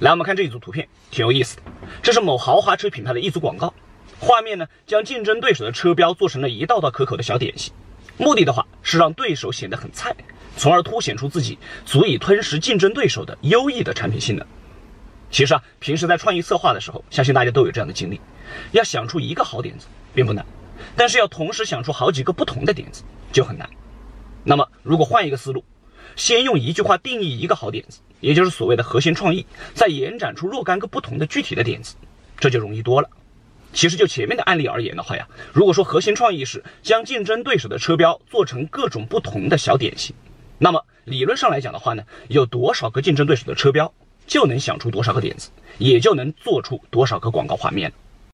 来，我们看这一组图片，挺有意思的。这是某豪华车品牌的一组广告，画面呢将竞争对手的车标做成了一道道可口的小点心，目的的话是让对手显得很菜，从而凸显出自己足以吞食竞争对手的优异的产品性能。其实啊，平时在创意策划的时候，相信大家都有这样的经历，要想出一个好点子并不难，但是要同时想出好几个不同的点子就很难。那么，如果换一个思路，先用一句话定义一个好点子，也就是所谓的核心创意，再延展出若干个不同的具体的点子，这就容易多了。其实就前面的案例而言的话呀，如果说核心创意是将竞争对手的车标做成各种不同的小点心，那么理论上来讲的话呢，有多少个竞争对手的车标，就能想出多少个点子，也就能做出多少个广告画面。